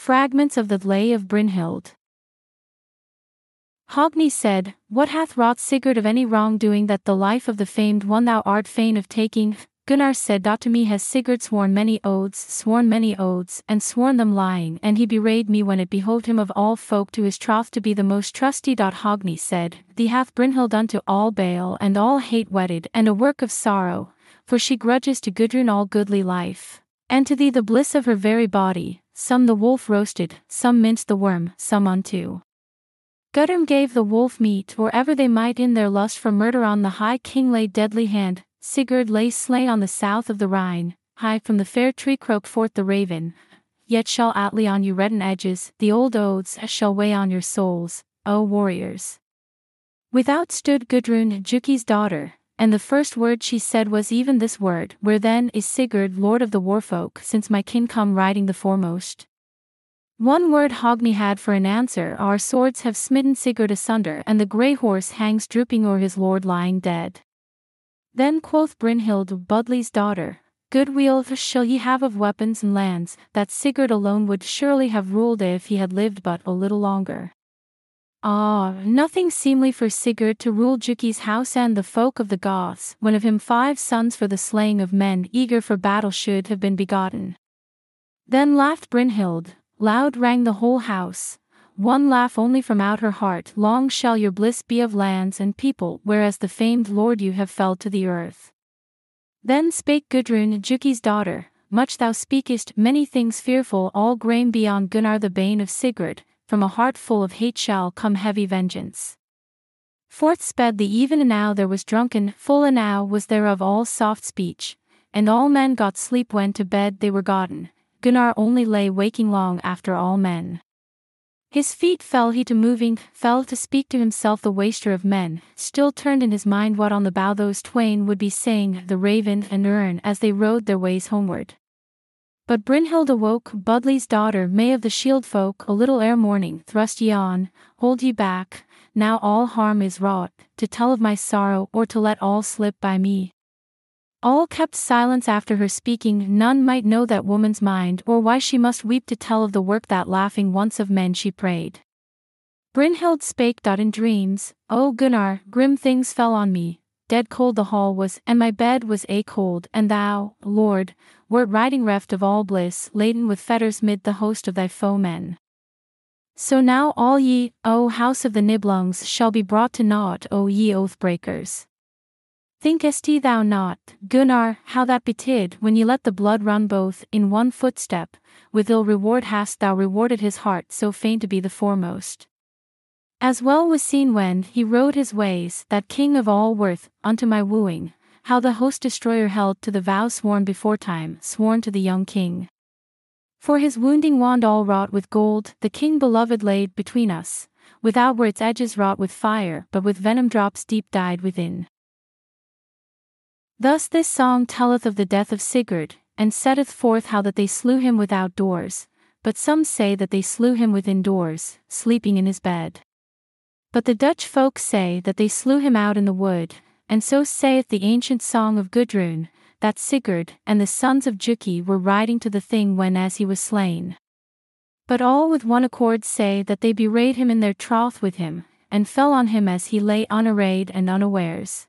Fragments of the Lay of Brynhild. Hogni said, What hath wrought Sigurd of any wrongdoing that the life of the famed one thou art fain of taking? Gunnar said, To me has Sigurd sworn many oaths, sworn many oaths, and sworn them lying, and he bewrayed me when it behoved him of all folk to his troth to be the most trusty. Hogni said, Thee hath Brynhild unto all bale and all hate wedded, and a work of sorrow, for she grudges to Gudrun all goodly life, and to thee the bliss of her very body, some the wolf roasted, some minced the worm, some unto. Gudrun gave the wolf meat or ever they might in their lust for murder on the high king laid deadly hand, Sigurd lay slain on the south of the Rhine, high from the fair tree croaked forth the raven. Yet shall Atli on you redden edges, the old oaths shall weigh on your souls, O warriors. Without stood Gudrun Giuki's daughter, and the first word she said was even this word, Where then is Sigurd lord of the warfolk since my kin come riding the foremost? One word Hogni had for an answer Our swords have smitten Sigurd asunder and the grey horse hangs drooping o'er his lord lying dead. Then quoth Brynhild Budli's daughter, Good weal shall ye have of weapons and lands, that Sigurd alone would surely have ruled if he had lived but a little longer. Ah, nothing seemly for Sigurd to rule Giuki's house and the folk of the Goths, when of him five sons for the slaying of men eager for battle should have been begotten. Then laughed Brynhild, Loud rang the whole house. One laugh only from out her heart. Long shall your bliss be of lands and people, whereas the famed lord you have felled to the earth. Then spake Gudrun, Giuki's daughter, Much thou speakest, many things fearful, all grain beyond Gunnar the bane of Sigurd, from a heart full of hate shall come heavy vengeance. Forth sped the even now there was drunken, full enow was there of all soft speech, and all men got sleep when to bed they were gotten, Gunnar only lay waking long after all men. His feet fell he to moving, fell to speak to himself the waster of men, still turned in his mind what on the bough those twain would be saying, the raven and Ern as they rode their ways homeward. But Brynhild awoke, Budli's daughter, May of the shield folk, a little ere morning, thrust ye on, hold ye back, now all harm is wrought, to tell of my sorrow or to let all slip by me. All kept silence after her speaking, none might know that woman's mind or why she must weep to tell of the work that laughing once of men she prayed. Brynhild spake. In dreams, O Gunnar, grim things fell on me, dead cold the hall was, and my bed was a cold, and thou, Lord, wert riding reft of all bliss, laden with fetters mid the host of thy foemen. So now all ye, O house of the Nibelungs, shall be brought to naught, O ye oath breakers. Thinkest thou not, Gunnar, how that betid when ye let the blood run both in one footstep, with ill reward hast thou rewarded his heart so fain to be the foremost. As well was seen when he rode his ways, that king of all worth, unto my wooing, how the host destroyer held to the vow sworn beforetime, sworn to the young king. For his wounding wand all wrought with gold, the king beloved laid between us, without were its edges wrought with fire, but with venom drops deep dyed within. Thus this song telleth of the death of Sigurd, and setteth forth how that they slew him without doors, but some say that they slew him within doors, sleeping in his bed. But the Dutch folk say that they slew him out in the wood, and so saith the ancient song of Gudrun, that Sigurd and the sons of Giuki were riding to the thing when as he was slain. But all with one accord say that they bewrayed him in their troth with him, and fell on him as he lay unarrayed and unawares.